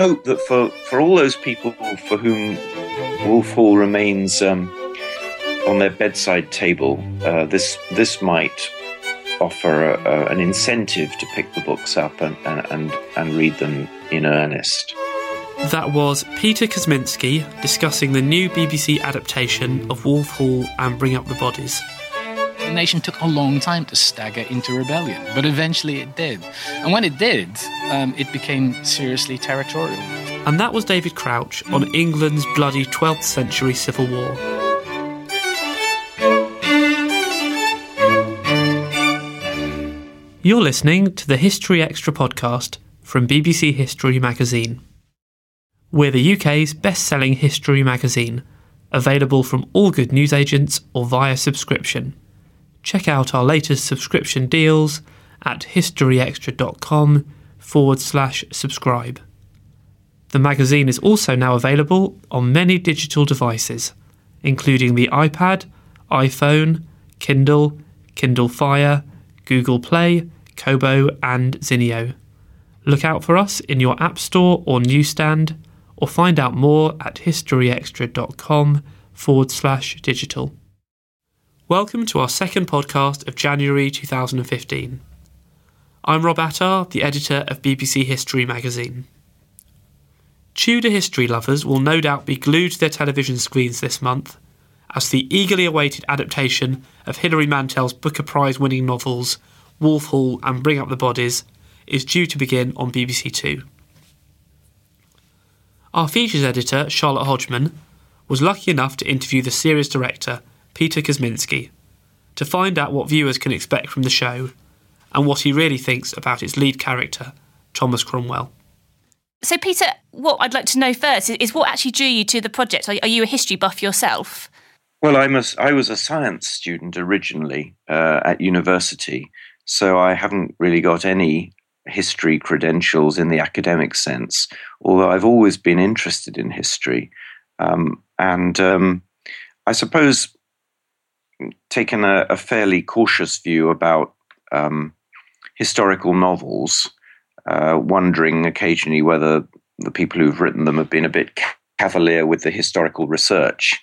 Hope that for, for all those people for whom Wolf Hall remains um, on their bedside table, uh, this this might offer a, a, an incentive to pick the books up and, and, and, read them in earnest. That was Peter Kosminsky discussing the new BBC adaptation of Wolf Hall and Bring Up the Bodies. The nation took a long time to stagger into rebellion, but eventually it did. And when it did, um, it became seriously territorial. And that was David Crouch on England's bloody 12th century civil war. You're listening to the History Extra podcast from BBC History magazine. We're the UK's best selling history magazine, available from all good newsagents or via subscription. Check out our latest subscription deals at historyextra.com forward slash subscribe. The magazine is also now available on many digital devices, including the iPad, iPhone, Kindle, Kindle Fire, Google Play, Kobo, and Zinio. Look out for us in your App Store or newsstand, or find out more at historyextra.com forward slash digital. Welcome to our second podcast of January 2015. I'm Rob Attar, the editor of BBC History magazine. Tudor history lovers will no doubt be glued to their television screens this month as the eagerly awaited adaptation of Hilary Mantel's Booker Prize winning novels Wolf Hall and Bring Up the Bodies is due to begin on BBC Two. Our features editor, Charlotte Hodgman, was lucky enough to interview the series director, Peter Kosminsky, to find out what viewers can expect from the show and what he really thinks about its lead character, Thomas Cromwell. So, Peter, what I'd like to know first is, what actually drew you to the project? Are, you a history buff yourself? Well, I'm a, I was a science student originally uh, at university, so I haven't really got any history credentials in the academic sense, although I've always been interested in history. Um, and um, I suppose taken a, a, fairly cautious view about um, historical novels, uh, wondering occasionally whether the people who've written them have been a bit cavalier with the historical research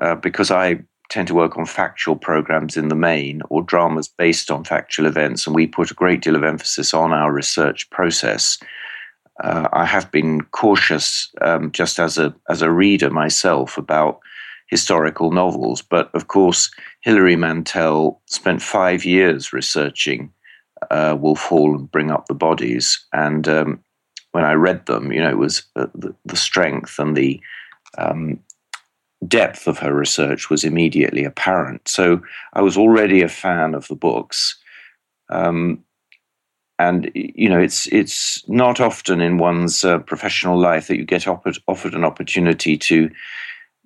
uh, because I tend to work on factual programs in the main or dramas based on factual events, and we put a great deal of emphasis on our research process. Uh, I have been cautious, um, just as a as a reader myself, about historical novels. But of course, Hilary Mantel spent five years researching uh, Wolf Hall and Bring Up the Bodies. And um, when I read them, you know, it was uh, the, the, strength and the um, depth of her research was immediately apparent. So I was already a fan of the books. Um, and you know it's it's not often in one's uh, professional life that you get offered, offered an opportunity to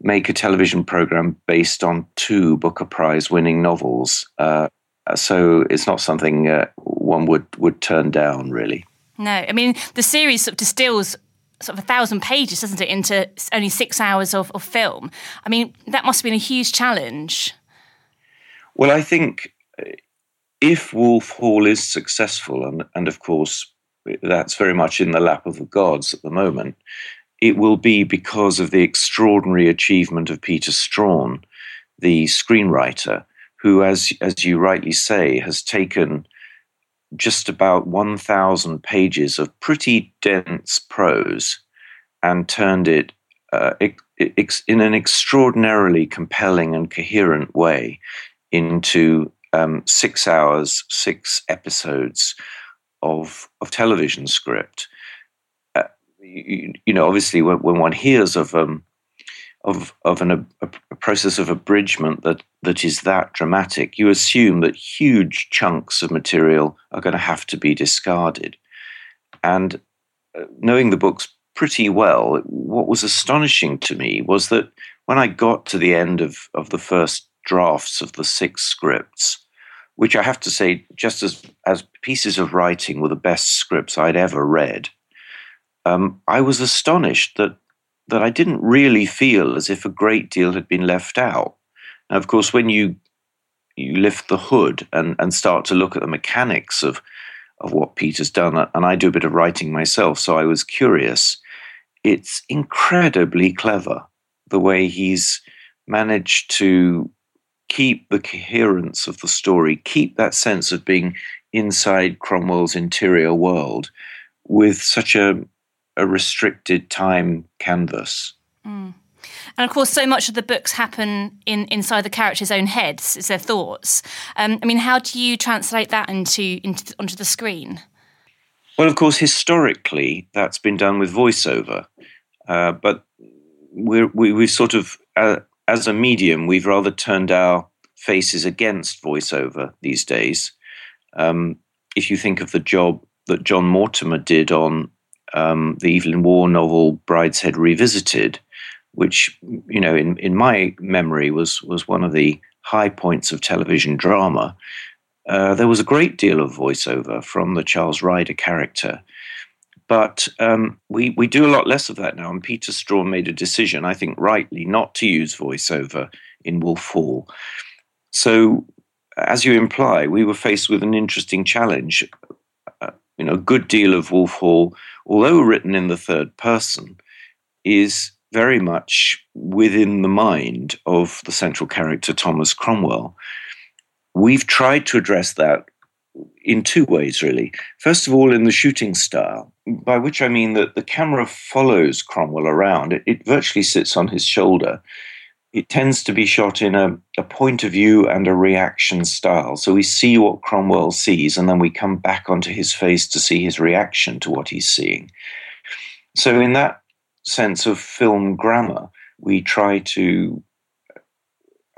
make a television program based on two Booker Prize winning novels. Uh, so it's not something uh, one would would turn down really. No, I mean the series sort of distills sort of a thousand pages, doesn't it, into only six hours of, of film. I mean that must have been a huge challenge. Well, I think if Wolf Hall is successful, and, and of course that's very much in the lap of the gods at the moment, it will be because of the extraordinary achievement of Peter Straughan, the screenwriter, who, as, as you rightly say, has taken just about 1,000 pages of pretty dense prose and turned it uh, in an extraordinarily compelling and coherent way into um, six hours, six episodes of of television script. You, you, know, obviously, when, when one hears of um, of of an, a, a, process of abridgment that that is that dramatic, you assume that huge chunks of material are going to have to be discarded. And uh, knowing the books pretty well, what was astonishing to me was that when I got to the end of, of the first drafts of the six scripts, which I have to say, just as, as pieces of writing were the best scripts I'd ever read, um, I was astonished that, that I didn't really feel as if a great deal had been left out. Now, of course, when you you lift the hood and, and start to look at the mechanics of of what Peter's done, and I do a bit of writing myself, so I was curious. It's incredibly clever the way he's managed to keep the coherence of the story, keep that sense of being inside Cromwell's interior world with such a, a restricted time canvas. Mm. And of course, so much of the books happen in inside the characters' own heads, it's their thoughts. Um, I mean, how do you translate that into, into onto the screen? Well, of course, historically, that's been done with voiceover, uh, but we're, we we sort of uh, as a medium, we've rather turned our faces against voiceover these days. Um, if you think of the job that John Mortimer did on um, the Evelyn Waugh novel Brideshead Revisited, which you know in, in my memory was was one of the high points of television drama. Uh, there was a great deal of voiceover from the Charles Ryder character, but um, we, we do a lot less of that now. And Peter Straughan made a decision, I think rightly, not to use voiceover in Wolf Hall. So, as you imply, we were faced with an interesting challenge. You know, a good deal of Wolf Hall, although written in the third person, is very much within the mind of the central character, Thomas Cromwell. We've tried to address that in two ways, really. First of all, in the shooting style, by which I mean that the camera follows Cromwell around. It, it virtually sits on his shoulder. It tends to be shot in a, a point of view and a reaction style. So we see what Cromwell sees, and then we come back onto his face to see his reaction to what he's seeing. So, in that sense of film grammar, we try to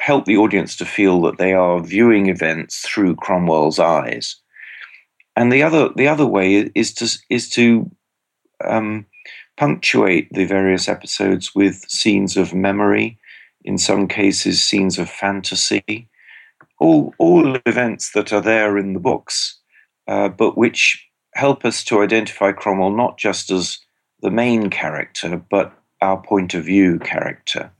help the audience to feel that they are viewing events through Cromwell's eyes. And the other the other way is to is to um, punctuate the various episodes with scenes of memory, in some cases scenes of fantasy, all all events that are there in the books, uh, but which help us to identify Cromwell not just as the main character, but our point of view character.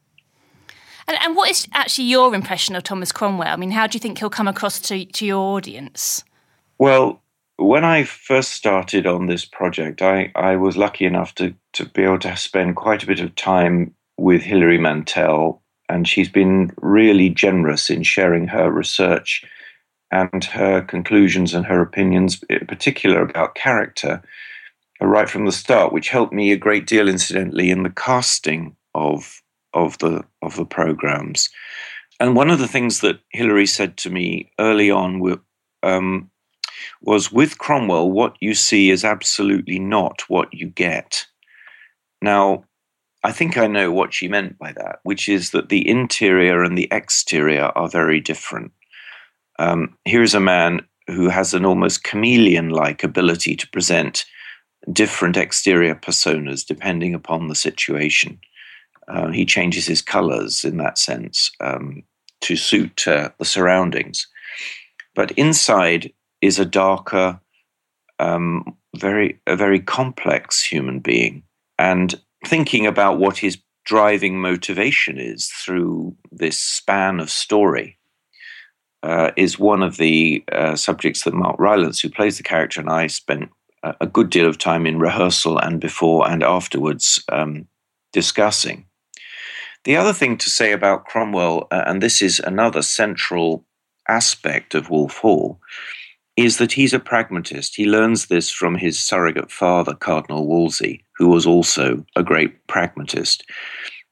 And, and what is actually your impression of Thomas Cromwell? I mean, how do you think he'll come across to, to your audience? Well, when I first started on this project, I, I was lucky enough to, to be able to spend quite a bit of time with Hilary Mantel, and she's been really generous in sharing her research and her conclusions and her opinions, in particular about character, right from the start, which helped me a great deal, incidentally, in the casting of of the of the programs. And one of the things that Hilary said to me early on um, was with Cromwell, what you see is absolutely not what you get. Now, I think I know what she meant by that, which is that the interior and the exterior are very different. Um, here's a man who has an almost chameleon like ability to present different exterior personas depending upon the situation. Uh, he changes his colors in that sense um, to suit uh, the surroundings. But inside is a darker, um, very a very complex human being, and thinking about what his driving motivation is through this span of story uh, is one of the uh, subjects that Mark Rylance, who plays the character, and I spent a good deal of time in rehearsal and before and afterwards um, discussing. The other thing to say about Cromwell, uh, and this is another central aspect of Wolf Hall, is that he's a pragmatist. He learns this from his surrogate father, Cardinal Wolsey, who was also a great pragmatist.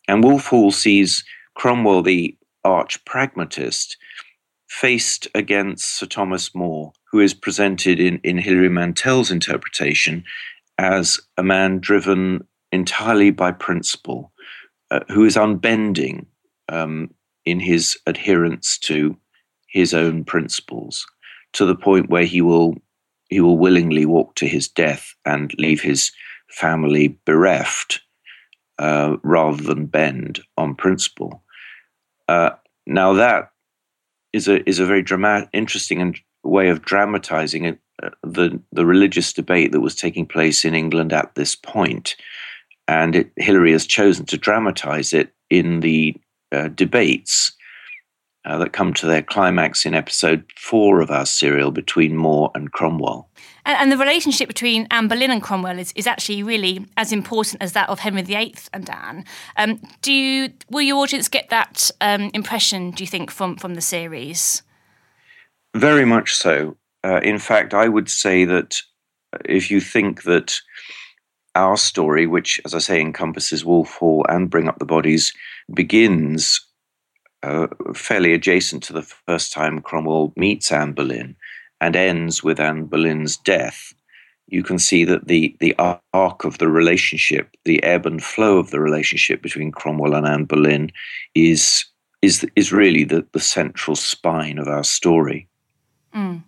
And Wolf Hall sees Cromwell, the arch pragmatist, faced against Sir Thomas More, who is presented in, in Hilary Mantel's interpretation as a man driven entirely by principle, uh, who is unbending um, in his adherence to his own principles to the point where he will he will willingly walk to his death and leave his family bereft uh, rather than bend on principle. Uh, now that is a is a very dramatic, interesting and way of dramatizing it, uh, the the religious debate that was taking place in England at this point, and it, Hilary has chosen to dramatize it in the uh, debates uh, that come to their climax in episode four of our serial between More and Cromwell. And, and, the relationship between Anne Boleyn and Cromwell is, is actually really as important as that of Henry VIII and Anne. Um, do you, will your audience get that um, impression, do you think, from, from the series? Very much so. Uh, in fact, I would say that if you think that our story, which, as I say, encompasses Wolf Hall and Bring Up the Bodies, begins uh, fairly adjacent to the first time Cromwell meets Anne Boleyn and ends with Anne Boleyn's death, you can see that the, the arc of the relationship, the ebb and flow of the relationship between Cromwell and Anne Boleyn is, is, is really the, the central spine of our story. Mm.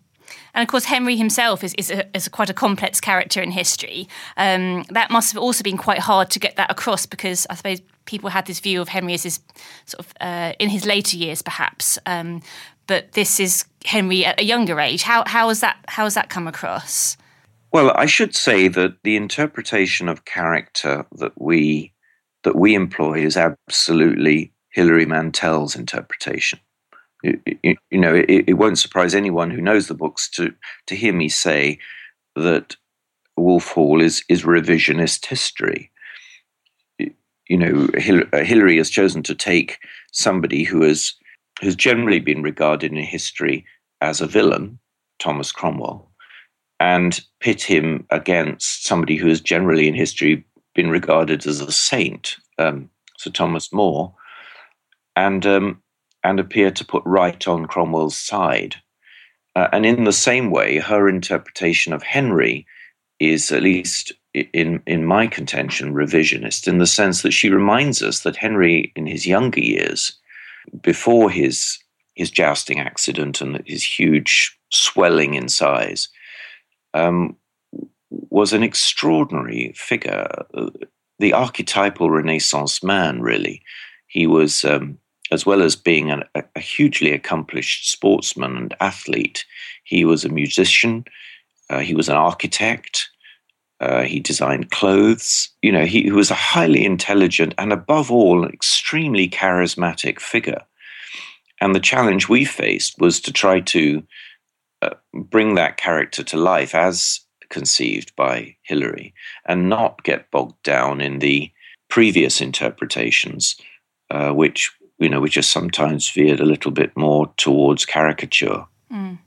And of course, Henry himself is, is, a, is a quite a complex character in history. Um, that must have also been quite hard to get that across because I suppose people had this view of Henry as his sort of uh, in his later years, perhaps. Um, but this is Henry at a younger age. How, how, has that, how has that come across? Well, I should say that the interpretation of character that we that we employ is absolutely Hilary Mantel's interpretation you, you know, it, it, won't surprise anyone who knows the books to to hear me say that Wolf Hall is is revisionist history. You know, Hilary has chosen to take somebody who has who's generally been regarded in history as a villain, Thomas Cromwell, and pit him against somebody who has generally in history been regarded as a saint, um, Sir Thomas More, and um, and appear to put right on Cromwell's side. Uh, and in the same way, her interpretation of Henry is, at least in, in my contention, revisionist in the sense that she reminds us that Henry, in his younger years, before his, his jousting accident and his huge swelling in size, um, was an extraordinary figure, the archetypal Renaissance man, really. He was um, as well as being an, a hugely accomplished sportsman and athlete, he was a musician, uh, he was an architect, uh, he designed clothes. You know, he, he, was a highly intelligent and, above all, an extremely charismatic figure. And the challenge we faced was to try to uh, bring that character to life as conceived by Hilary and not get bogged down in the previous interpretations, uh, which you know, which has sometimes veered a little bit more towards caricature. Mm.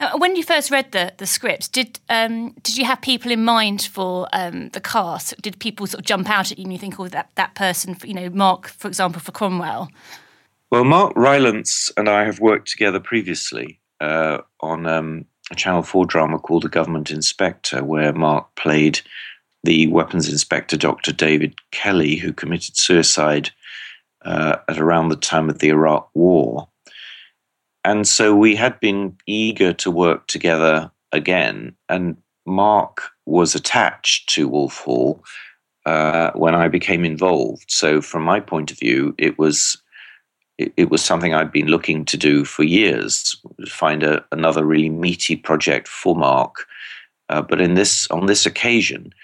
Uh, when you first read the the script, did um, did you have people in mind for um, the cast? Did people sort of jump out at you and you think, oh, that that person, you know, Mark, for example, for Cromwell? Well, Mark Rylance and I have worked together previously uh, on um, a Channel 4 drama called The Government Inspector, where Mark played the weapons inspector, Dr. David Kelly, who committed suicide uh, at around the time of the Iraq War. And so we had been eager to work together again. And Mark was attached to Wolf Hall uh, when I became involved. So, from my point of view, it was it, it was something I'd been looking to do for years, find a, another really meaty project for Mark. Uh, but in this, on this occasion,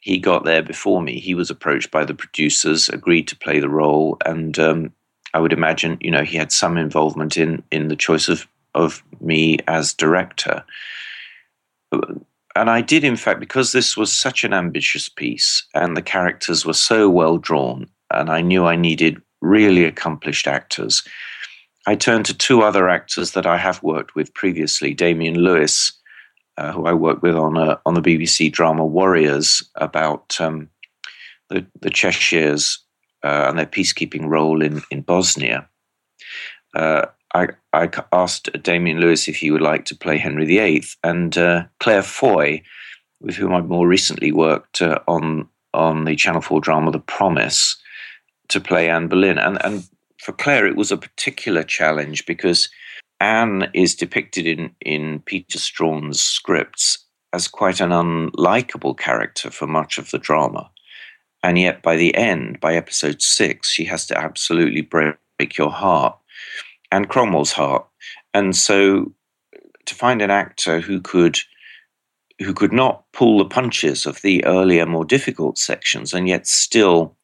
he got there before me. He was approached by the producers, agreed to play the role, and um, I would imagine, you know, he had some involvement in in the choice of of me as director. And I did, in fact, because this was such an ambitious piece, and the characters were so well drawn, and I knew I needed really accomplished actors. I turned to two other actors that I have worked with previously Damian Lewis, uh, who I worked with on, a, on the BBC drama Warriors about um, the, the Cheshires uh, and their peacekeeping role in, in Bosnia. Uh, I, I asked Damian Lewis if he would like to play Henry VIII, and uh, Claire Foy, with whom I've more recently worked uh, on on the Channel 4 drama The Promise, to play Anne Boleyn. And, and for Claire, it was a particular challenge because Anne is depicted in, in Peter Straughan's scripts as quite an unlikable character for much of the drama. And yet, by the end, by episode six, she has to absolutely break, your heart and Cromwell's heart. And so, to find an actor who could who could not pull the punches of the earlier, more difficult sections, and yet still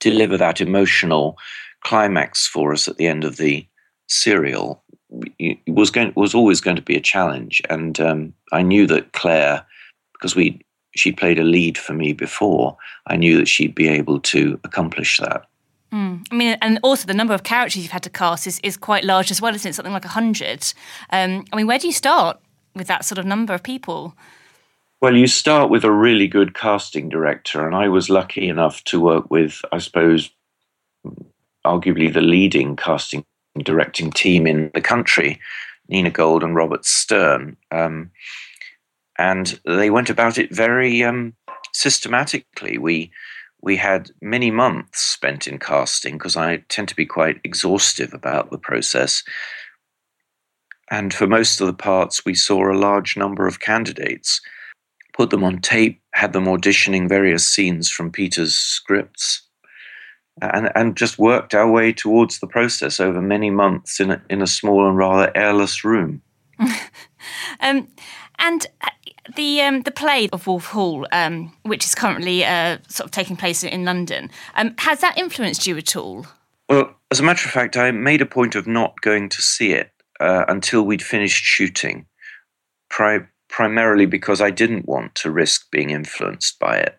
deliver that emotional climax for us at the end of the serial was going was always going to be a challenge and um, I knew that Claire because we she played a lead for me before I knew that she'd be able to accomplish that mm. I mean and also the number of characters you've had to cast is, is quite large as well isn't it something like 100 um, I mean where do you start with that sort of number of people well, you start with a really good casting director, and I was lucky enough to work with, I suppose, arguably the leading casting directing team in the country, Nina Gold and Robert Sterne. Um, and they went about it very um, systematically. We we had many months spent in casting because I tend to be quite exhaustive about the process. And for most of the parts, we saw a large number of candidates put them on tape, had them auditioning various scenes from Peter's scripts, and, and just worked our way towards the process over many months in a, in a small and rather airless room. um, and uh, the um, the play of Wolf Hall, um, which is currently uh, sort of taking place in London, um, has that influenced you at all? Well, as a matter of fact, I made a point of not going to see it uh, until we'd finished shooting. Pri- primarily because I didn't want to risk being influenced by it.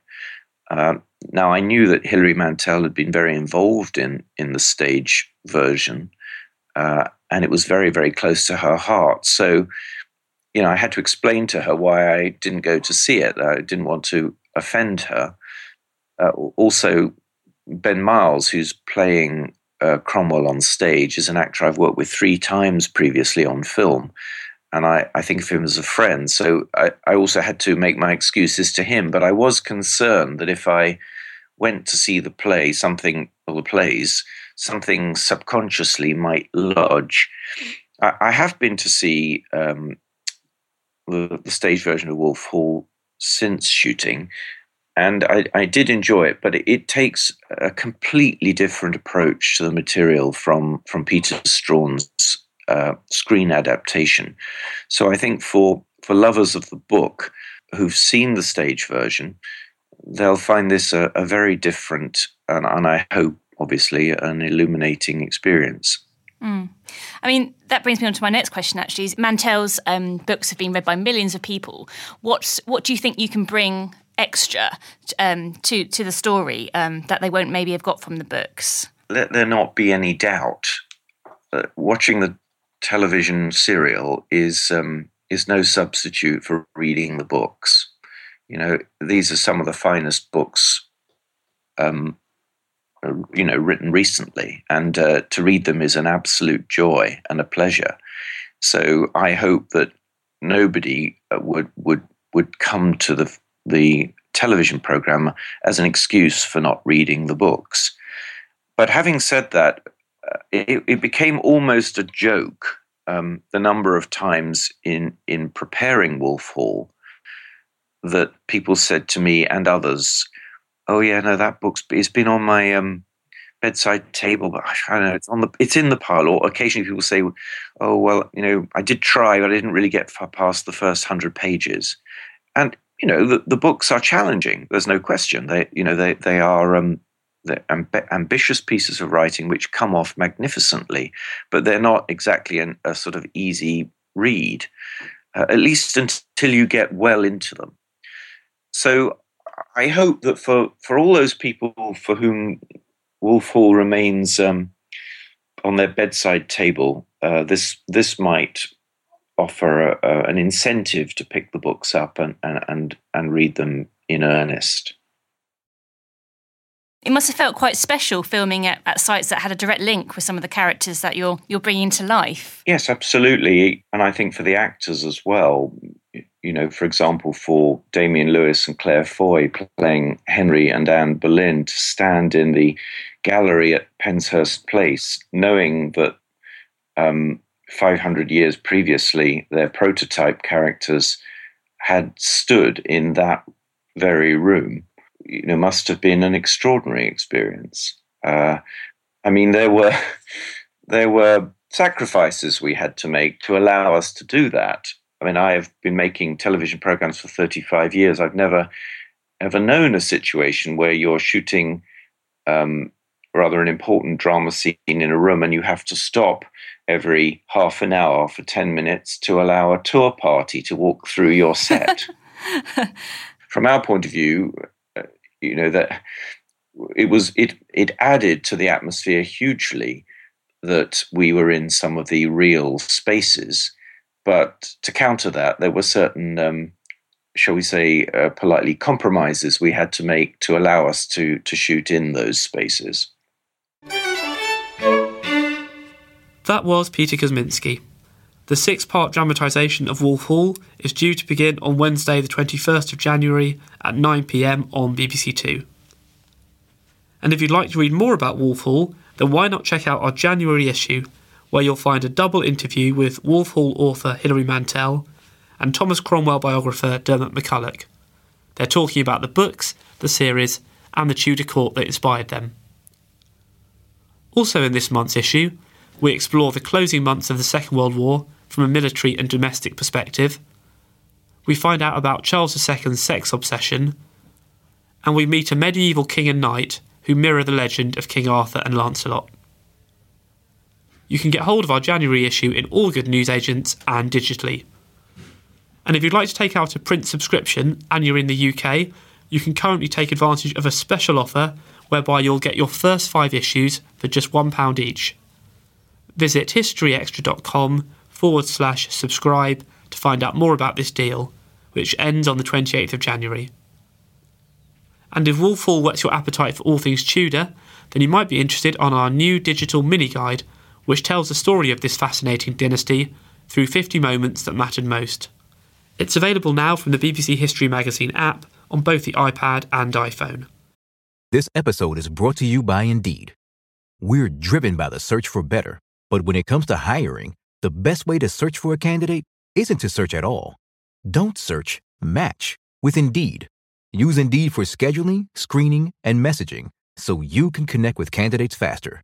Um, now, I knew that Hilary Mantel had been very involved in, in the stage version, uh, and it was very, very close to her heart. So, you know, I had to explain to her why I didn't go to see it. I didn't want to offend her. Uh, also, Ben Miles, who's playing uh, Cromwell on stage, is an actor I've worked with three times previously on film and I, I think of him as a friend. So I, I also had to make my excuses to him. But I was concerned that if I went to see the play, something or the plays, something subconsciously might lodge. I, I have been to see um, the, the, stage version of Wolf Hall since shooting, and I, I did enjoy it. But it, it, takes a completely different approach to the material from from Peter Straughan's uh, screen adaptation. So I think for for lovers of the book who've seen the stage version, they'll find this a, a very different and, and I hope obviously an illuminating experience. Mm. I mean, that brings me on to my next question. Actually, Mantel's um, books have been read by millions of people. What's what do you think you can bring extra um, to to the story um, that they won't maybe have got from the books? Let there not be any doubt. watching the television serial is um, is no substitute for reading the books. You know, these are some of the finest books, um, you know, written recently, and uh, to read them is an absolute joy and a pleasure. So I hope that nobody uh, would would would come to the the television program as an excuse for not reading the books. But having said that, uh, it, it, became almost a joke um, the number of times in in preparing Wolf Hall that people said to me and others, "Oh yeah, no, that book's it's been on my um, bedside table, but I don't know, it's on the it's in the pile." Or occasionally people say, "Oh well, you know, I did try, but I didn't really get past the first hundred pages." And you know, the, the books are challenging. There's no question. They you know they they are um, amb- ambitious pieces of writing which come off magnificently, but they're not exactly an, a sort of easy read, uh, at least until you get well into them. So I hope that for, for all those people for whom Wolf Hall remains um, on their bedside table, uh, this this might offer a, a, an incentive to pick the books up and, and, and, and read them in earnest. It must have felt quite special filming at, at sites that had a direct link with some of the characters that you're you're bringing to life. Yes, absolutely, and I think for the actors as well. You know, for example, for Damian Lewis and Claire Foy playing Henry and Anne Boleyn to stand in the gallery at Penshurst Place, knowing that um, 500 years previously, their prototype characters had stood in that very room you know must have been an extraordinary experience. Uh, I mean, there were there were sacrifices we had to make to allow us to do that. I mean, I have been making television programs for 35 years. I've never ever known a situation where you're shooting um, rather an important drama scene in a room and you have to stop every half an hour for 10 minutes to allow a tour party to walk through your set. From our point of view, you know that it was it it added to the atmosphere hugely that we were in some of the real spaces but to counter that there were certain um, shall we say uh, politely compromises we had to make to allow us to to shoot in those spaces that was peter kosminsky the six part dramatisation of Wolf Hall is due to begin on Wednesday, the 21st of January at 9pm on BBC Two. And if you'd like to read more about Wolf Hall, then why not check out our January issue, where you'll find a double interview with Wolf Hall author Hilary Mantel and Thomas Cromwell biographer Diarmaid MacCulloch. They're talking about the books, the series, and the Tudor court that inspired them. Also, in this month's issue, we explore the closing months of the Second World War from a military and domestic perspective. We find out about Charles II's sex obsession, and we meet a medieval king and knight who mirror the legend of King Arthur and Lancelot. You can get hold of our January issue in all good newsagents and digitally. And if you'd like to take out a print subscription and you're in the UK, you can currently take advantage of a special offer whereby you'll get your first five issues for just £1 each. Visit historyextra.com forward slash subscribe to find out more about this deal, which ends on the 28th of January. And if Wolf Hall whets your appetite for all things Tudor, then you might be interested on our new digital mini guide, which tells the story of this fascinating dynasty through 50 moments that mattered most. It's available now from the BBC History Magazine app on both the iPad and iPhone. This episode is brought to you by Indeed. We're driven by the search for better, but when it comes to hiring, the best way to search for a candidate isn't to search at all. Don't search, match with Indeed. Use Indeed for scheduling, screening, and messaging so you can connect with candidates faster.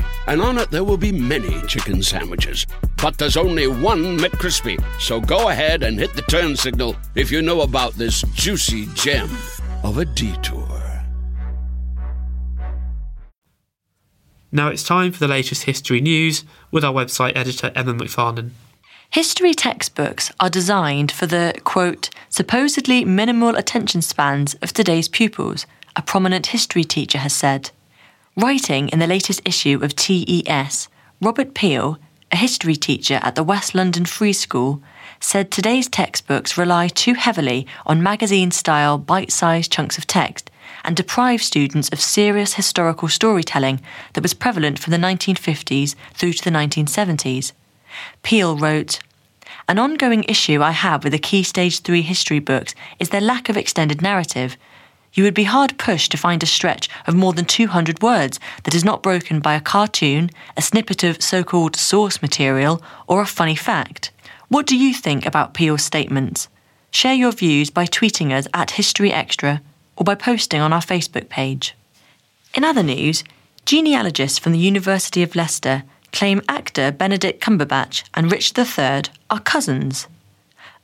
and on it there will be many chicken sandwiches. But there's only one McCrispy. So go ahead and hit the turn signal if you know about this juicy gem of a detour. Now it's time for the latest history news with our website editor Emma McFarnon. History textbooks are designed for the, quote, supposedly minimal attention spans of today's pupils, a prominent history teacher has said. Writing in the latest issue of TES, Robert Peal, a history teacher at the West London Free School, said today's textbooks rely too heavily on magazine style bite sized chunks of text and deprive students of serious historical storytelling that was prevalent from the 1950s through to the 1970s. Peal wrote, An ongoing issue I have with the key Stage 3 history books is their lack of extended narrative. You would be hard pushed to find a stretch of more than 200 words that is not broken by a cartoon, a snippet of so called source material, or a funny fact. What do you think about Peal's statements? Share your views by tweeting us at History Extra or by posting on our Facebook page. In other news, genealogists from the University of Leicester claim actor Benedict Cumberbatch and Richard III are cousins.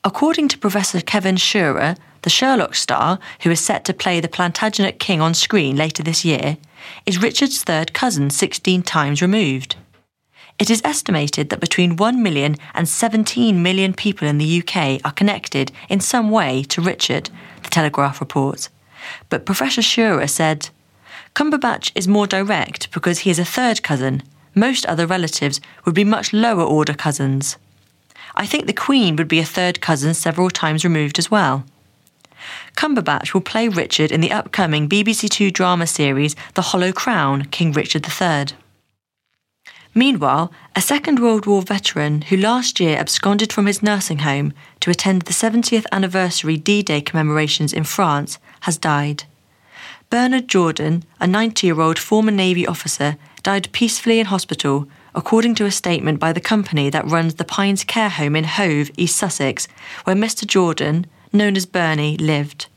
According to Professor Kevin Schürer, the Sherlock star, who is set to play the Plantagenet king on screen later this year, is Richard's third cousin 16 times removed. It is estimated that between 1 million and 17 million people in the UK are connected in some way to Richard, the Telegraph reports. But Professor Schürer said, Cumberbatch is more direct because he is a third cousin. Most other relatives would be much lower order cousins. I think the Queen would be a third cousin several times removed as well. Cumberbatch will play Richard in the upcoming BBC Two drama series The Hollow Crown King Richard III. Meanwhile, a Second World War veteran who last year absconded from his nursing home to attend the 70th anniversary D Day commemorations in France has died. Bernard Jordan, a 90 year old former Navy officer, died peacefully in hospital, according to a statement by the company that runs the Pines Care Home in Hove, East Sussex, where Mr. Jordan, known as Bernie, lived.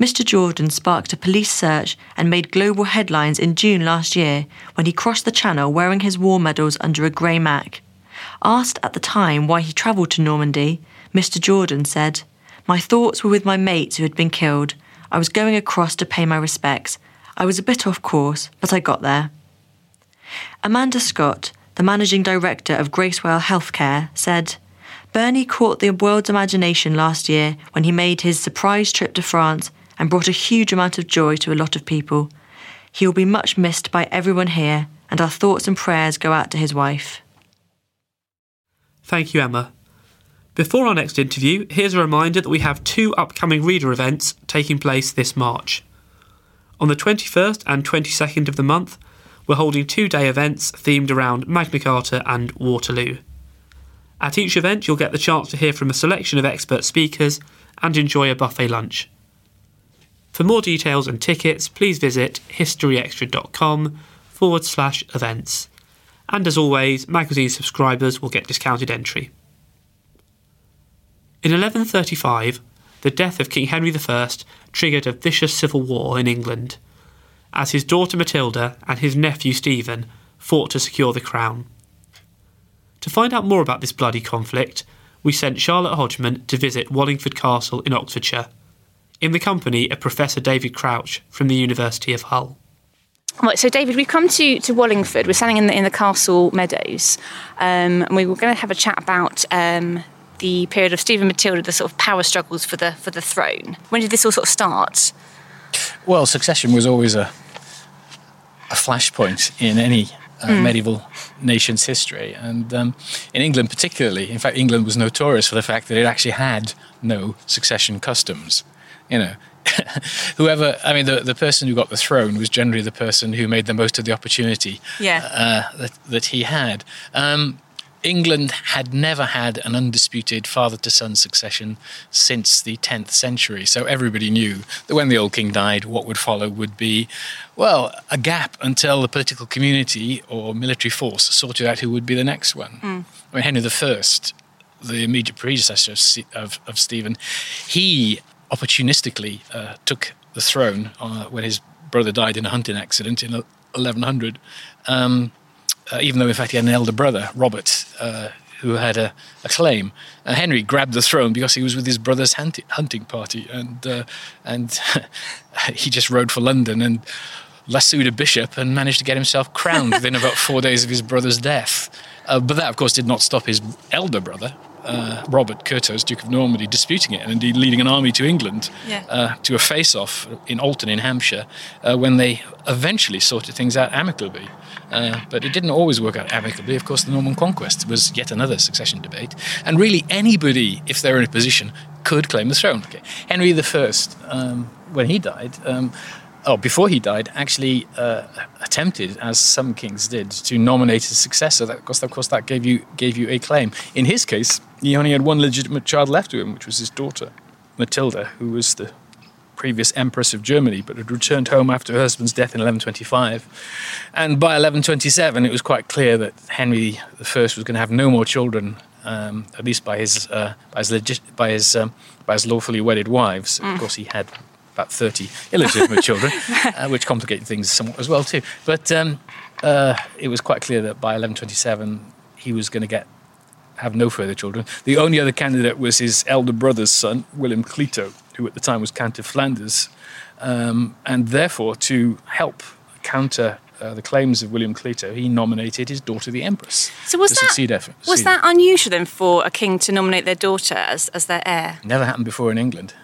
Mr. Jordan sparked a police search and made global headlines in June last year when he crossed the Channel wearing his war medals under a grey mac. Asked at the time why he travelled to Normandy, Mr. Jordan said, My thoughts were with my mates who had been killed. I was going across to pay my respects. I was a bit off course, but I got there. Amanda Scott, the managing director of Gracewell Healthcare, said, Bernie caught the world's imagination last year when he made his surprise trip to France and brought a huge amount of joy to a lot of people. He will be much missed by everyone here, and our thoughts and prayers go out to his wife. Thank you, Emma. Before our next interview, here's a reminder that we have two upcoming reader events taking place this March. On the 21st and 22nd of the month, we're holding two day events themed around Magna Carta and Waterloo. At each event, you'll get the chance to hear from a selection of expert speakers and enjoy a buffet lunch. For more details and tickets, please visit historyextra.com forward slash events. And as always, magazine subscribers will get discounted entry. In 1135, the death of King Henry I triggered a vicious civil war in England, as his daughter Matilda and his nephew Stephen fought to secure the crown. To find out more about this bloody conflict, we sent Charlotte Hodgman to visit Wallingford Castle in Oxfordshire, in the company of Professor David Crouch from the University of Hull. Right, so David, we've come to, to Wallingford. We're standing in the, in the castle meadows, um, and we were going to have a chat about um, the period of Stephen Matilda, the sort of power struggles for the for the throne. When did this all sort of start? Well, succession was always a a flashpoint in any uh, Mm. medieval nation's history, and um, in England particularly. In fact, England was notorious for the fact that it actually had no succession customs. You know. Whoever, I mean, the, the person who got the throne was generally the person who made the most of the opportunity Yeah. uh, that, that he had. Um, England had never had an undisputed father to son succession since the 10th century. So everybody knew that when the old king died, what would follow would be, well, a gap until the political community or military force sorted out who would be the next one. Mm. I mean, Henry I, the immediate predecessor of, of, of Stephen, he opportunistically uh, took the throne uh, when his brother died in a hunting accident in 1100. Um, uh, even though in fact he had an elder brother, Robert, uh, who had a, a claim. Uh, Henry grabbed the throne because he was with his brother's hunti- hunting party, and uh, and he just rode for London and lassoed a bishop and managed to get himself crowned within about four days of his brother's death. Uh, but that, of course, did not stop his elder brother. Uh, Robert Curthose, Duke of Normandy, disputing it and indeed leading an army to England Yeah. uh, to a face off in Alton in Hampshire uh, when they eventually sorted things out amicably. Uh, but it didn't always work out amicably. Of course, the Norman conquest was yet another succession debate. And really, anybody, if they're in a position, could claim the throne. Okay. Henry I, um, when he died, um, oh, before he died, actually uh, attempted, as some kings did, to nominate a successor. That, of course, of course, that gave you gave you a claim. In his case, he only had one legitimate child left to him, which was his daughter, Matilda, who was the previous empress of Germany, but had returned home after her husband's death in 1125. And by 1127, it was quite clear that Henry I was going to have no more children, um, at least by his uh, by his, legit- by his um, by his lawfully wedded wives. Mm. Of course, he had about 30 illegitimate children, uh, which complicated things somewhat as well too. But um, uh, it was quite clear that by 1127 he was going to get have no further children. The only other candidate was his elder brother's son, William Clito, who at the time was Count of Flanders, um, and therefore to help counter. Uh, the claims of William Clito, he nominated his daughter, the Empress, So was to that was that unusual then for a king to nominate their daughter as, as their heir? never happened before in England?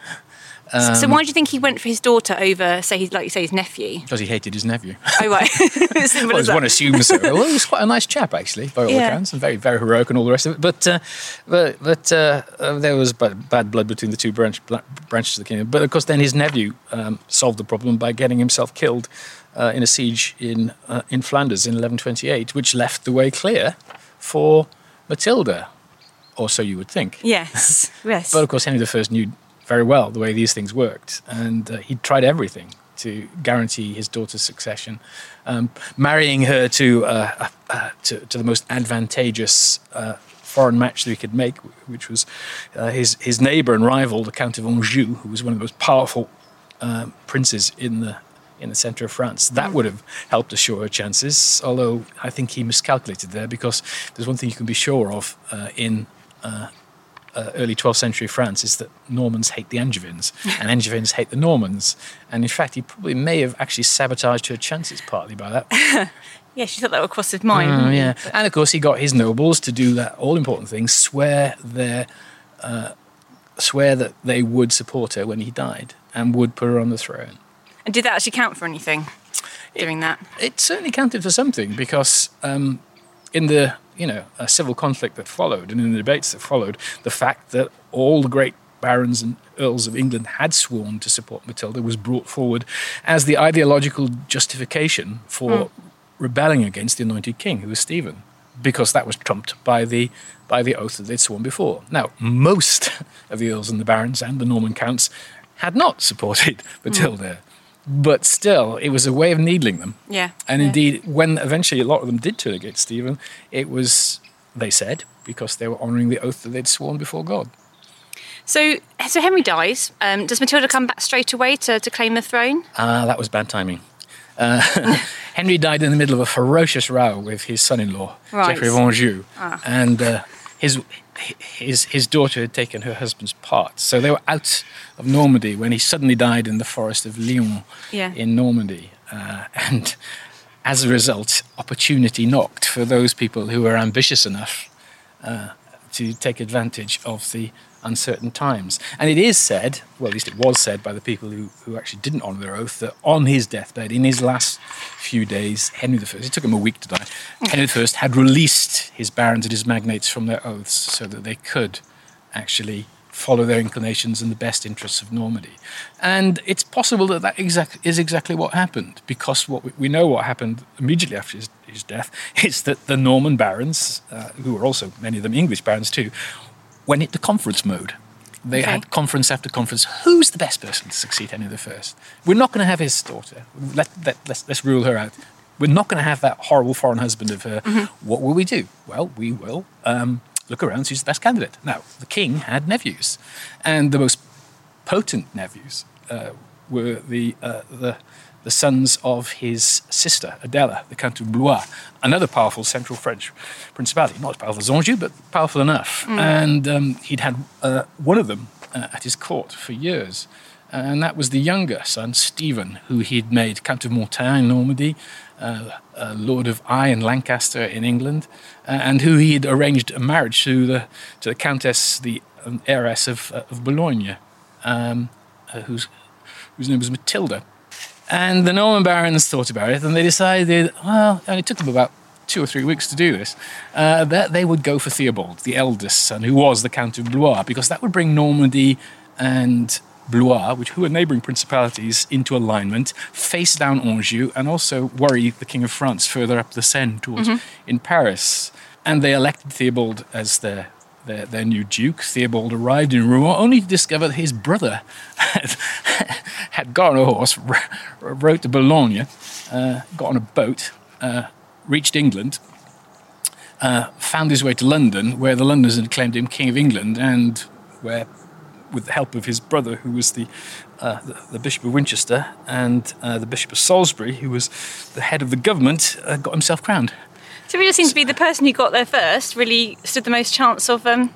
So Um, why do you think he went for his daughter over, say, his, like you say, his nephew? Because he hated his nephew. Oh right, well, as one assumes so. Well, he was quite a nice chap, actually, by all Yeah. accounts, and very, very heroic and all the rest of it. But, uh, but, but uh, uh, there was bad, bad blood between the two branch, branches of the kingdom. But of course, then his nephew um, solved the problem by getting himself killed uh, in a siege in uh, in Flanders in 1128, which left the way clear for Matilda, or so you would think. Yes, yes. But of course, Henry I knew very well the way these things worked, and uh, he tried everything to guarantee his daughter's succession, um, marrying her to, uh, uh, uh, to to the most advantageous uh, foreign match that he could make, which was uh, his his neighbour and rival, the Count of Anjou, who was one of the most powerful um, princes in the in the centre of France. That would have helped assure her chances. Although I think he miscalculated there because there's one thing you can be sure of uh, in. Uh, early 12th century France is that Normans hate the Angevins and Angevins hate the Normans. And in fact, he probably may have actually sabotaged her chances partly by that. yeah, she thought that would cross his mind. Wouldn't yeah. it? And of course, he got his nobles to do that all important thing swear their. Uh, swear that they would support her when he died and would put her on the throne. And did that actually count for anything? Doing that? It certainly counted for something because um, in the you know a civil conflict that followed and in the debates that followed, the fact that all the great barons and earls of England had sworn to support Matilda was brought forward as the ideological justification for Mm. rebelling against the anointed king, who was Stephen, because that was trumped by the by the oath that they'd sworn before. Now, most of the earls and the barons and the Norman counts had not supported Matilda. But still, it was a way of needling them. Yeah. And yeah. indeed, when eventually a lot of them did turn against Stephen, it was, they said, because they were honouring the oath that they'd sworn before God. So, so Henry dies. Um, does Matilda come back straight away to, to claim the throne? Ah, that was bad timing. Uh, Henry died in the middle of a ferocious row with his son-in-law, Right. Geoffrey of Anjou, Ah. and uh, his his his daughter had taken her husband's part. So they were out of Normandy when he suddenly died in the forest of Lyon Yeah. in Normandy, uh, and as a result, opportunity knocked for those people who were ambitious enough uh, to take advantage of the uncertain times. And it is said, well, at least it was said by the people who, who actually didn't honour their oath, that on his deathbed, in his last few days, Henry I, it took him a week to die, Henry I had released his barons and his magnates from their oaths so that they could actually follow their inclinations in the best interests of Normandy. And it's possible that that exact, is exactly what happened, because what we, we know what happened immediately after his, his death is that the Norman barons, uh, who were also many of them English barons too, went into conference mode. They okay. had conference after conference. Who's the best person to succeed Henry I? We're not going to have his daughter. Let, let, let's, let's rule her out. We're not going to have that horrible foreign husband of her. Mm-hmm. What will we do? Well, we will um, look around, who's the best candidate. Now, the king had nephews, and the most potent nephews uh, were the, uh, the, the sons of his sister, Adela, the Count of Blois, another powerful central French principality, not as powerful as Anjou, but powerful enough. Mm. And um, he'd had uh, one of them uh, at his court for years. And that was the younger son, Stephen, who he'd made Count of Mortain in Normandy, uh, uh, Lord of Eye and Lancaster in England, uh, and who he had arranged a marriage to the to the Countess, the um, heiress of, uh, of Boulogne, um, uh, whose whose name was Matilda. And the Norman barons thought about it, and they decided, well, and it took them about two or three weeks to do this, uh, that they would go for Theobald, the eldest son, who was the Count of Blois, because that would bring Normandy and Blois, which who are neighboring principalities, into alignment, face down Anjou, and also worry the King of France further up the Seine towards mm-hmm. in Paris. And they elected Theobald as their, their, their new duke. Theobald arrived in Rouen only to discover that his brother had, had got on a horse, rode to Boulogne, uh, got on a boat, uh, reached England, uh, found his way to London, where the Londoners had claimed him King of England, and where with the help of his brother, who was the, uh, the, the, Bishop of Winchester, and uh, the Bishop of Salisbury, who was the head of the government, uh, got himself crowned. So he just seems to be the person who got there first, really stood the most chance of um,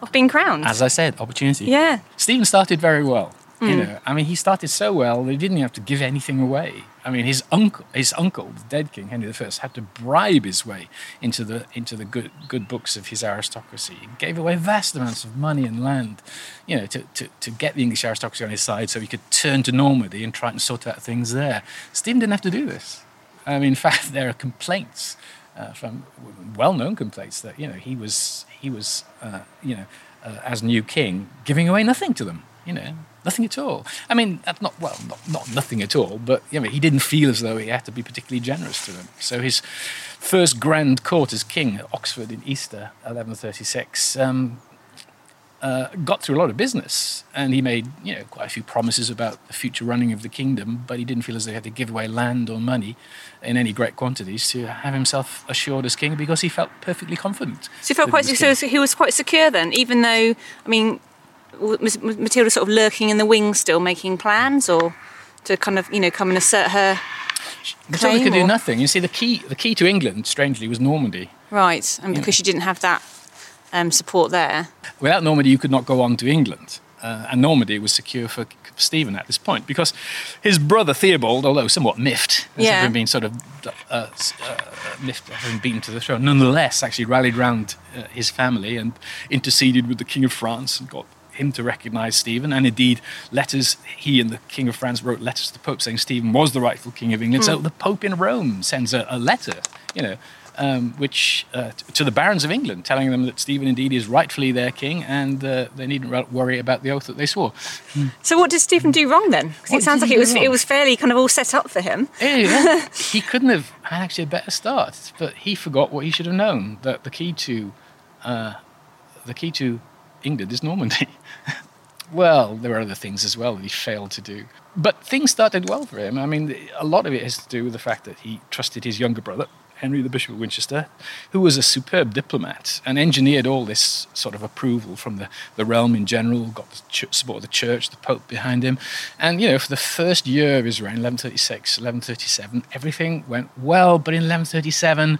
of being crowned. As I said, opportunity. Yeah. Stephen started very well. Mm. You know, I mean, he started so well that he didn't have to give anything away. I mean, his uncle, his uncle, the dead king Henry I, had to bribe his way into the into the good good books of his aristocracy. He gave away vast amounts of money and land, you know, to, to, to get the English aristocracy on his side, so he could turn to Normandy and try and sort out things there. Stephen didn't have to do this. I mean, in fact, there are complaints uh, from well-known complaints that you know he was he was uh, you know uh, as new king giving away nothing to them. You know, Nothing at all. I mean, not well, not, not nothing at all, but you know, he didn't feel as though he had to be particularly generous to them. So his first grand court as king at Oxford in Easter, 1136, um, uh, got through a lot of business, and he made you know quite a few promises about the future running of the kingdom. But he didn't feel as though he had to give away land or money in any great quantities to have himself assured as king, because he felt perfectly confident. So he felt quite he so he was quite secure then, even though I mean was Matilda sort of lurking in the wings still, making plans, or to kind of you know come and assert her? Matilda could or? do nothing. You see, the key the key to England, strangely, was Normandy. Right, and because she didn't have that um, support there. Without Normandy, you could not go on to England. Uh, and Normandy was secure for Stephen at this point because his brother Theobald, although somewhat miffed, yeah. having been sort of uh, uh, miffed, having been to the throne, nonetheless actually rallied round uh, his family and interceded with the King of France and got him to recognize Stephen. And indeed, letters, he and the King of France wrote letters to the Pope saying Stephen was the rightful King of England. Mm. So the Pope in Rome sends a, a letter, you know, um, which uh, to the barons of England, telling them that Stephen indeed is rightfully their king, and uh, they needn't worry about the oath that they swore. Mm. So, what did Stephen do wrong then? Because it sounds like it was wrong? it was fairly kind of all set up for him. Yeah, he couldn't have had actually a better start, but he forgot what he should have known that the key to uh, the key to England is Normandy. well, there are other things as well that he failed to do. But things started well for him. I mean, a lot of it has to do with the fact that he trusted his younger brother, Henry the Bishop of Winchester, who was a superb diplomat and engineered all this sort of approval from the, the realm in general, got the ch- support of the church, the Pope behind him. And, you know, for the first year of his reign, 1136, 1137, everything went well. But in 1137,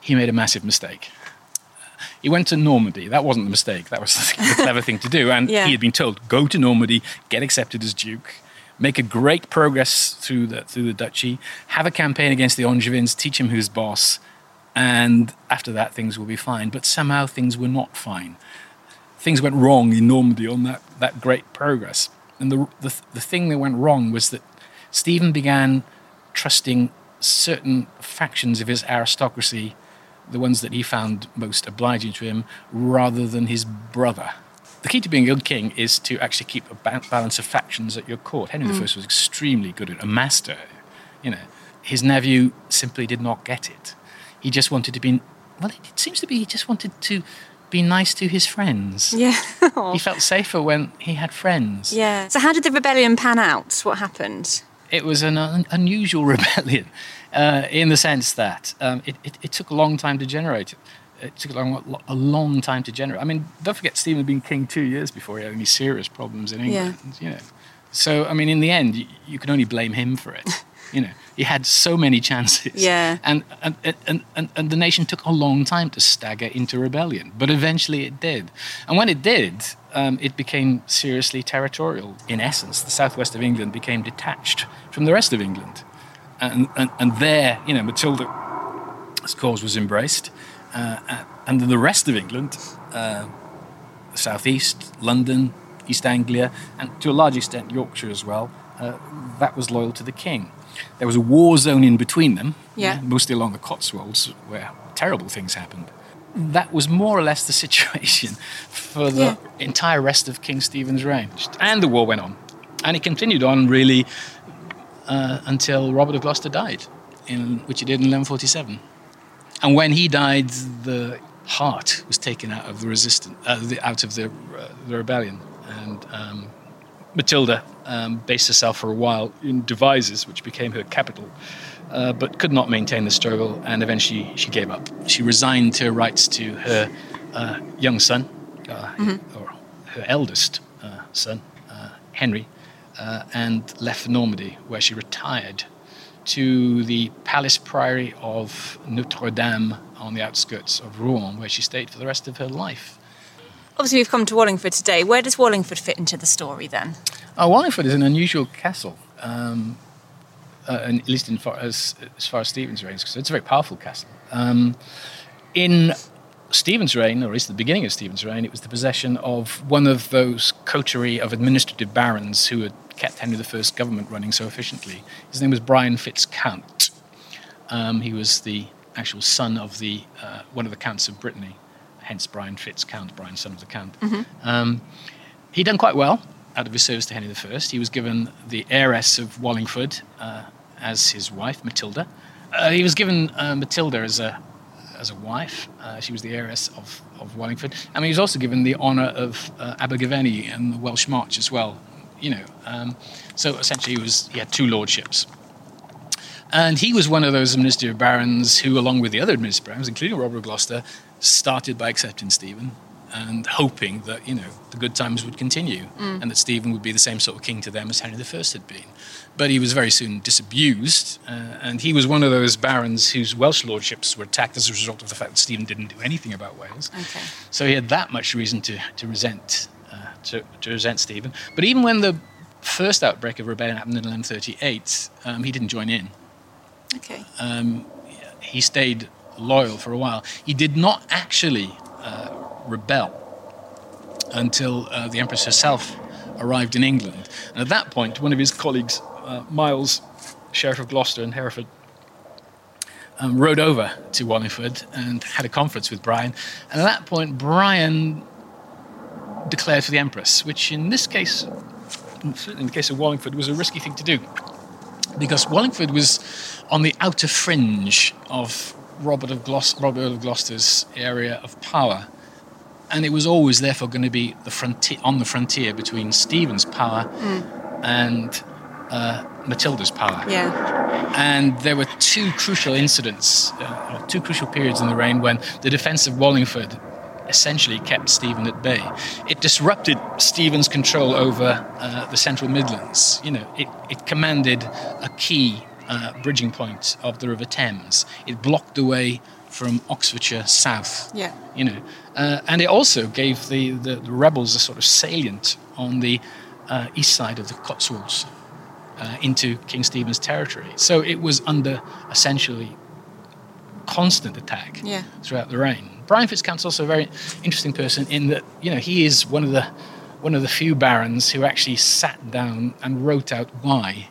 he made a massive mistake. He went to Normandy. That wasn't the mistake. That was the clever thing to do. And yeah. he had been told, go to Normandy, get accepted as Duke, make a great progress through the, through the duchy, have a campaign against the Angevins, teach him who's boss, and after that, things will be fine. But somehow things were not fine. things went wrong in Normandy on that, that great progress. And the, the, the thing that went wrong was that Stephen began trusting certain factions of his aristocracy, the ones that he found most obliging to him, rather than his brother. The key to being a good king is to actually keep a ba- balance of factions at your court. Henry Mm. I was extremely good at it, a master. You know, his nephew simply did not get it. He just wanted to be. Well, it seems to be he just wanted to be nice to his friends. Yeah. He felt safer when he had friends. yeah. So how did the rebellion pan out? What happened? It was an un- unusual rebellion uh, in the sense that um, it, it, it took a long time to generate it. Took a long, a long time to generate. I mean, don't forget, Stephen had been king two years before he had any serious problems in England. Yeah. You know, so I mean, in the end, you, you can only blame him for it. you know, he had so many chances. Yeah. And and, and, and and the nation took a long time to stagger into rebellion, but eventually it did. And when it did, um, it became seriously territorial. In essence, the southwest of England became detached from the rest of England. And, and, and there, you know, Matilda's cause was embraced. Uh, and the rest of England, uh, southeast, London, East Anglia, and to a large extent Yorkshire as well, uh, that was loyal to the king. There was a war zone in between them, Yeah. mostly along the Cotswolds, where terrible things happened. That was more or less the situation for the Yeah. entire rest of King Stephen's reign. And the war went on. And it continued on really uh, until Robert of Gloucester died, in, which he did in 1147. And when he died, the heart was taken out of the resistance, uh, the, out of the, uh, the rebellion. And um, Matilda um, based herself for a while in Devizes, which became her capital, uh, but could not maintain the struggle, and eventually she gave up. She resigned her rights to her uh, young son, uh, or her eldest uh, son, uh, Henry, uh, and left for Normandy, where she retired to the palace priory of Notre Dame on the outskirts of Rouen, where she stayed for the rest of her life. Obviously, we've come to Wallingford today. Where does Wallingford fit into the story then? Uh, Wallingford is an unusual castle, um, uh, and at least in far, as, as far as Stephen's reign is concerned. It's a very powerful castle. Um, in Stephen's reign, or at least the beginning of Stephen's reign, it was the possession of one of those coterie of administrative barons who had kept Henry I's government running so efficiently. His name was Brian Fitzcount. Um, he was the actual son of the uh, one of the counts of Brittany, hence Brian Fitzcount, Brian son of the count. Um, he'd done quite well out of his service to Henry I. He was given the heiress of Wallingford uh, as his wife, Matilda. Uh, he was given uh, Matilda as a as a wife. Uh, she was the heiress of, of Wallingford. And he was also given the honour of uh, Abergavenny and the Welsh March as well. You know, um, so essentially he was he had two lordships. And he was one of those administrative barons who, along with the other administrative barons, including Robert of Gloucester, started by accepting Stephen and hoping that, you know, the good times would continue Mm. and that Stephen would be the same sort of king to them as Henry I had been. But he was very soon disabused, uh, and he was one of those barons whose Welsh lordships were attacked as a result of the fact that Stephen didn't do anything about Wales. Okay. So he had that much reason to, to resent uh, to, to resent Stephen. But even when the first outbreak of rebellion happened in 1138, um, he didn't join in. Okay. Um, he stayed loyal for a while. He did not actually uh, rebel until uh, the Empress herself arrived in England. And at that point, one of his colleagues, uh, Miles, Sheriff of Gloucester and Hereford, um, rode over to Wallingford and had a conference with Brian. And at that point, Brian declared for the Empress, which in this case, in the case of Wallingford, was a risky thing to do. Because Wallingford was on the outer fringe of Robert of, Robert of Gloucester's area of power. And it was always therefore going to be the frontier, on the frontier between Stephen's power and uh, Matilda's power. Yeah. And there were two crucial incidents, uh, or two crucial periods in the reign when the defense of Wallingford essentially kept Stephen at bay. It disrupted Stephen's control over uh, the central Midlands. You know, it, it commanded a key uh, bridging point of the River Thames. It blocked the way from Oxfordshire south Yeah. you know, uh, and it also gave the, the, the rebels a sort of salient on the uh, east side of the Cotswolds uh, into King Stephen's territory. So it was under essentially constant attack Yeah. throughout the reign. Brian Fitzcount's also a very interesting person in that you know he is one of the one of the few barons who actually sat down and wrote out why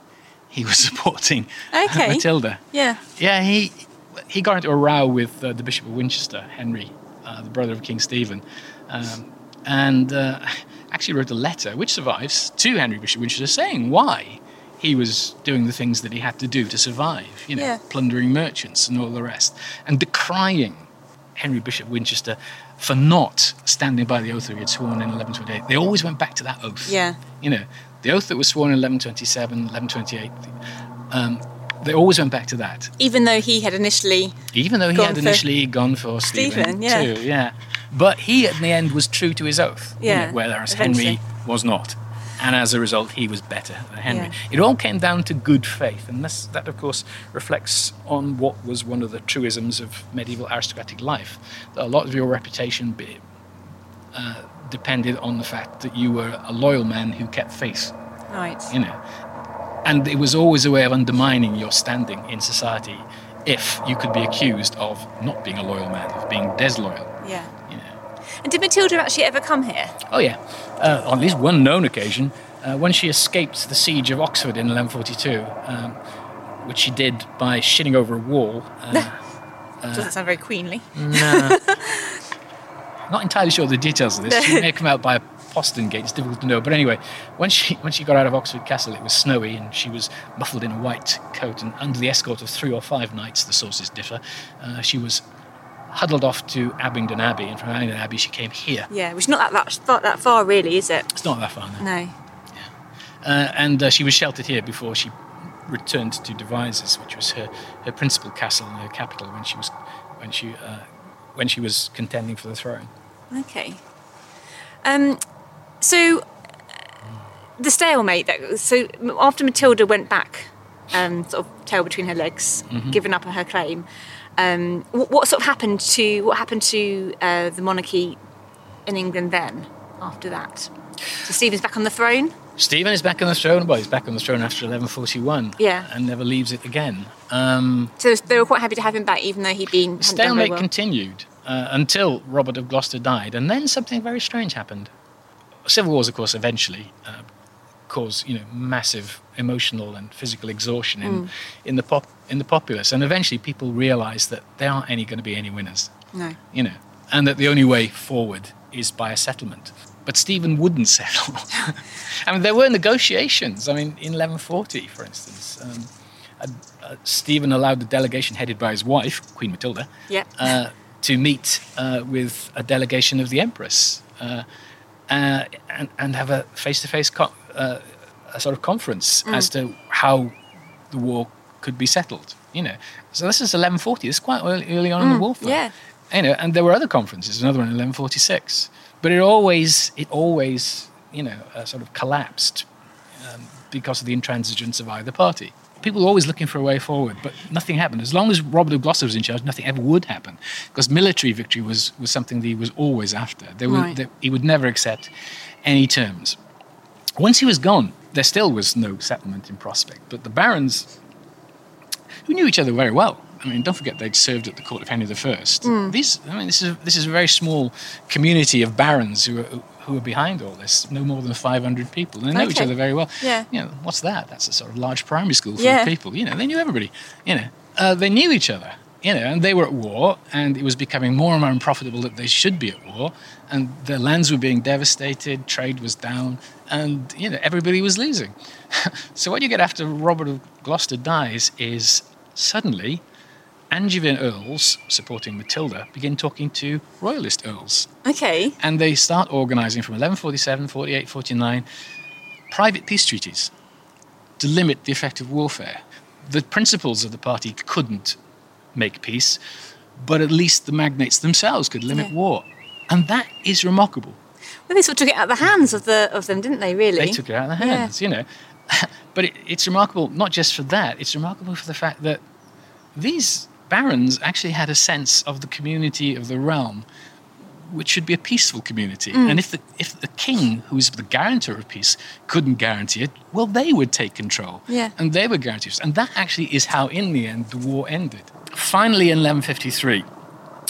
he was supporting Okay. Matilda. Yeah. Yeah, he he got into a row with uh, the Bishop of Winchester, Henry, uh, the brother of King Stephen, um, and uh, actually wrote a letter, which survives, to Henry Bishop of Winchester, saying why he was doing the things that he had to do to survive. You know, Yeah. plundering merchants and all the rest, and decrying Henry Bishop of Winchester for not standing by the oath that he had sworn in 1128. They always went back to that oath. Yeah. You know, the oath that was sworn in 1127, 1128. Um, they always went back to that. Even though he had initially. Even though he Gone had for initially gone for Stephen, Stephen, yeah. too, yeah. But he, in the end, was true to his oath. Yeah, whereas eventually. Henry was not. And as a result, he was better than Henry. Yeah. It all came down to good faith. And this, that, of course, reflects on what was one of the truisms of medieval aristocratic life. That a lot of your reputation be, uh, depended on the fact that you were a loyal man who kept faith Right. you know. And it was always a way of undermining your standing in society if you could be accused of not being a loyal man, of being disloyal. Yeah. You know. And did Matilda actually ever come here? Oh, yeah. Uh, on at least one known occasion, uh, when she escaped the siege of Oxford in 1142, um, which she did by shitting over a wall. Uh, Doesn't sound very queenly. no. Not entirely sure of the details of this. She may have come out by a postern gate. It's difficult to know. But anyway, when she when she got out of Oxford Castle, it was snowy, and she was muffled in a white coat. And under the escort of three or five knights, the sources differ, uh, she was huddled off to Abingdon Abbey. And from Abingdon Abbey, she came here. Yeah, which is not that, that, far, that far, really, is it? It's not that far now. No. Uh, and uh, she was sheltered here before she returned to Devizes, which was her, her principal castle and her capital when she was when she uh, when she was contending for the throne. Okay. Um, so the stalemate. That so after Matilda went back, um, sort of tail between her legs, Mhm. given up her claim. Um, what, what sort of happened to what happened to uh, the monarchy in England then? After that, so Stephen's back on the throne. Stephen is back on the throne. Well, he's back on the throne after 1141. Yeah. And never leaves it again. Um, So they were quite happy to have him back, even though he'd been the hadn't done very stalemate well. continued uh, until Robert of Gloucester died, and then something very strange happened. Civil wars, of course, eventually uh, cause you know massive emotional and physical exhaustion in, Mm. in the pop in the populace, and eventually people realise that there aren't any going to be any winners. No. you know, and that the only way forward is by a settlement. But Stephen wouldn't settle. I mean, there were negotiations. I mean, in 1140, for instance, um, uh, uh, Stephen allowed the delegation headed by his wife, Queen Matilda, Yeah. uh, to meet uh, with a delegation of the Empress uh, uh, and, and have a face-to-face uh, a sort of conference Mm. as to how the war could be settled. You know, so this is 1140. This is quite early, early on in the Mm, warfare yeah. you know, and there were other conferences, another one in 1146. But it always, it always, you know, uh, sort of collapsed um, because of the intransigence of either party. People were always looking for a way forward, but nothing happened. As long as Robert of Gloucester was in charge, nothing ever would happen, because military victory was, was something that he was always after. There were, Right. there, he would never accept any terms. Once he was gone, there still was no settlement in prospect, but the barons who knew each other very well. I mean, don't forget they'd served at the court of Henry I. Mm. These, I mean, this is this is a very small community of barons who are, who are behind all this. No more than five hundred people. They know each other very well. Yeah. You know, what's that? That's a sort of large primary school full Yeah. of people. You know, they knew everybody. You know, uh, they knew each other. You know, and they were at war, and it was becoming more and more unprofitable that they should be at war, and their lands were being devastated, trade was down, and you know everybody was losing. so what you get after Robert of Gloucester dies is suddenly Angevin earls supporting Matilda begin talking to royalist earls. Okay. And they start organizing from 1147, 48, 49 private peace treaties to limit the effect of warfare. The principles of the party couldn't make peace, but at least the magnates themselves could limit Yeah. war. And that is remarkable. Well, they sort of took it out of the hands of the of them, didn't they? Really? They took it out of Yeah. hands, you know. but it, it's remarkable not just for that, it's remarkable for the fact that these barons actually had a sense of the community of the realm, which should be a peaceful community. Mm. And if the, if the king, who is the guarantor of peace, couldn't guarantee it, well, they would take control. Yeah. And they were guarantors. And that actually is how, in the end, the war ended. Finally, in 1153,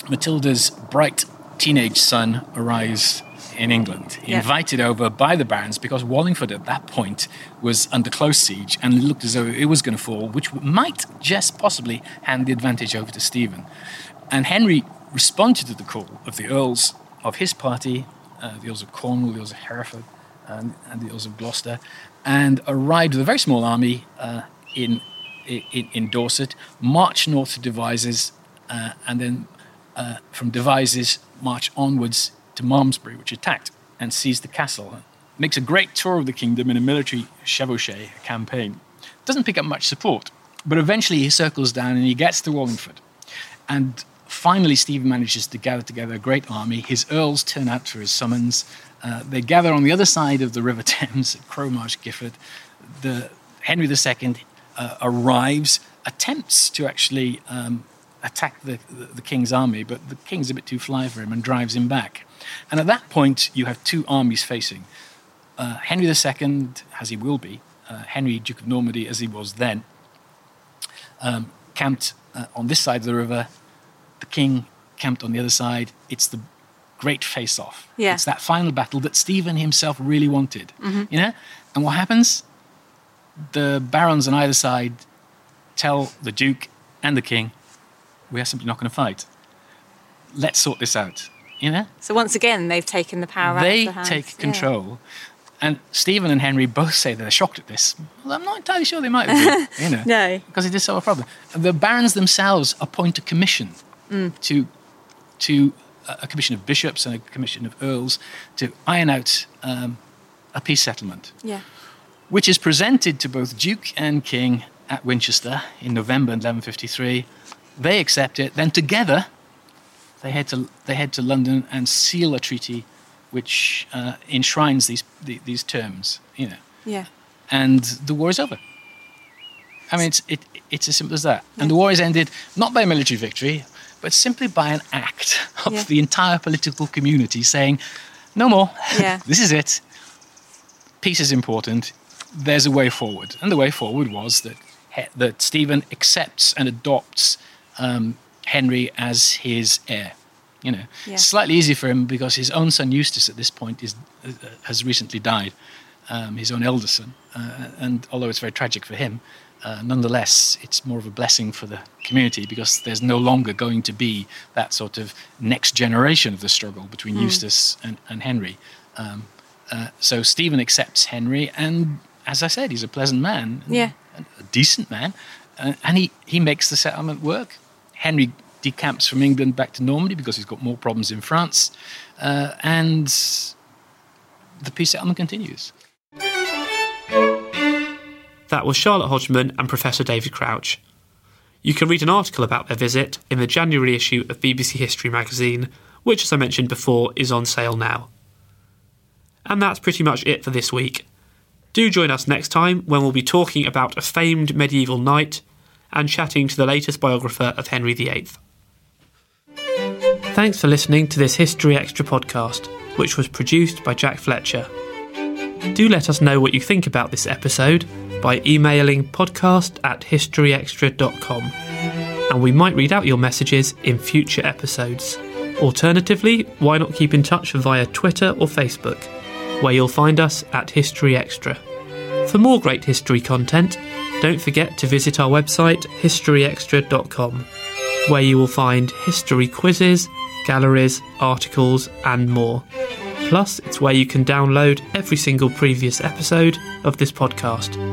Matilda's bright teenage son arrives in England, Yeah. invited over by the barons because Wallingford at that point was under close siege and looked as though it was going to fall, which might just possibly hand the advantage over to Stephen. And Henry responded to the call of the earls of his party, uh, the earls of Cornwall, the earls of Hereford, and, and the earls of Gloucester, and arrived with a very small army uh, in, in in Dorset, marched north to Devizes, uh, and then uh, from Devizes march onwards to Malmesbury, which attacked and seized the castle. Makes a great tour of the kingdom in a military chevauchée campaign. Doesn't pick up much support, but eventually he circles down and he gets to Wallingford. And finally, Stephen manages to gather together a great army. His earls turn out for his summons. Uh, they gather on the other side of the River Thames at Crowmarsh, Gifford. The Henry II uh, arrives, attempts to actually um, attack the, the, the king's army, but the king's a bit too fly for him and drives him back. And at that point, you have two armies facing. Uh, Henry II, as he will be, uh, Henry, Duke of Normandy, as he was then, um, camped uh, on this side of the river. The king camped on the other side. It's the great face-off. Yeah. It's that final battle that Stephen himself really wanted. Mhm. You know, and what happens? The barons on either side tell the duke and the king, "We are simply not going to fight. Let's sort this out." You know, So once again, they've taken the power they out of the take Yeah. control. And Stephen and Henry both say they're shocked at this. Well, I'm not entirely sure they might have been, you know, No. because it is so a problem. The barons themselves appoint a commission Mm. to to uh, a commission of bishops and a commission of earls to iron out um, a peace settlement, Yeah. which is presented to both Duke and King at Winchester in November 1153. They accept it. Then together, they head to they head to London and seal a treaty, which uh, enshrines these the, these terms. You know, Yeah. and the war is over. I mean, it's it, it's as simple as that. And the war is ended not by a military victory, but simply by an act of Yeah. the entire political community saying, "No more. Yeah. this is it. Peace is important. There's a way forward." And the way forward was that that Stephen accepts and adopts um, Henry as his heir. You know, Yeah. slightly easy for him because his own son Eustace at this point is uh, has recently died, um, his own elder son, uh, and although it's very tragic for him, uh, nonetheless it's more of a blessing for the community because there's no longer going to be that sort of next generation of the struggle between Mm. Eustace and, and Henry. Um, uh, so Stephen accepts Henry, and as I said, he's a pleasant man, Yeah. a decent man, uh, and he, he makes the settlement work. Henry decamps from England back to Normandy because he's got more problems in France, uh, and the peace settlement continues. That was Charlotte Hodgman and Professor David Crouch. You can read an article about their visit in the January issue of BBC History magazine, which, as I mentioned before, is on sale now. And that's pretty much it for this week. Do join us next time when we'll be talking about a famed medieval knight and chatting to the latest biographer of Henry VIII. Thanks for listening to this History Extra podcast, which was produced by Jack Fletcher. Do let us know what you think about this episode by emailing podcast at historyextra.com, and we might read out your messages in future episodes. Alternatively, why not keep in touch via Twitter or Facebook, where you'll find us at History Extra. For more great history content, don't forget to visit our website historyextra.com, where you will find history quizzes, galleries, articles, and more. Plus, it's where you can download every single previous episode of this podcast.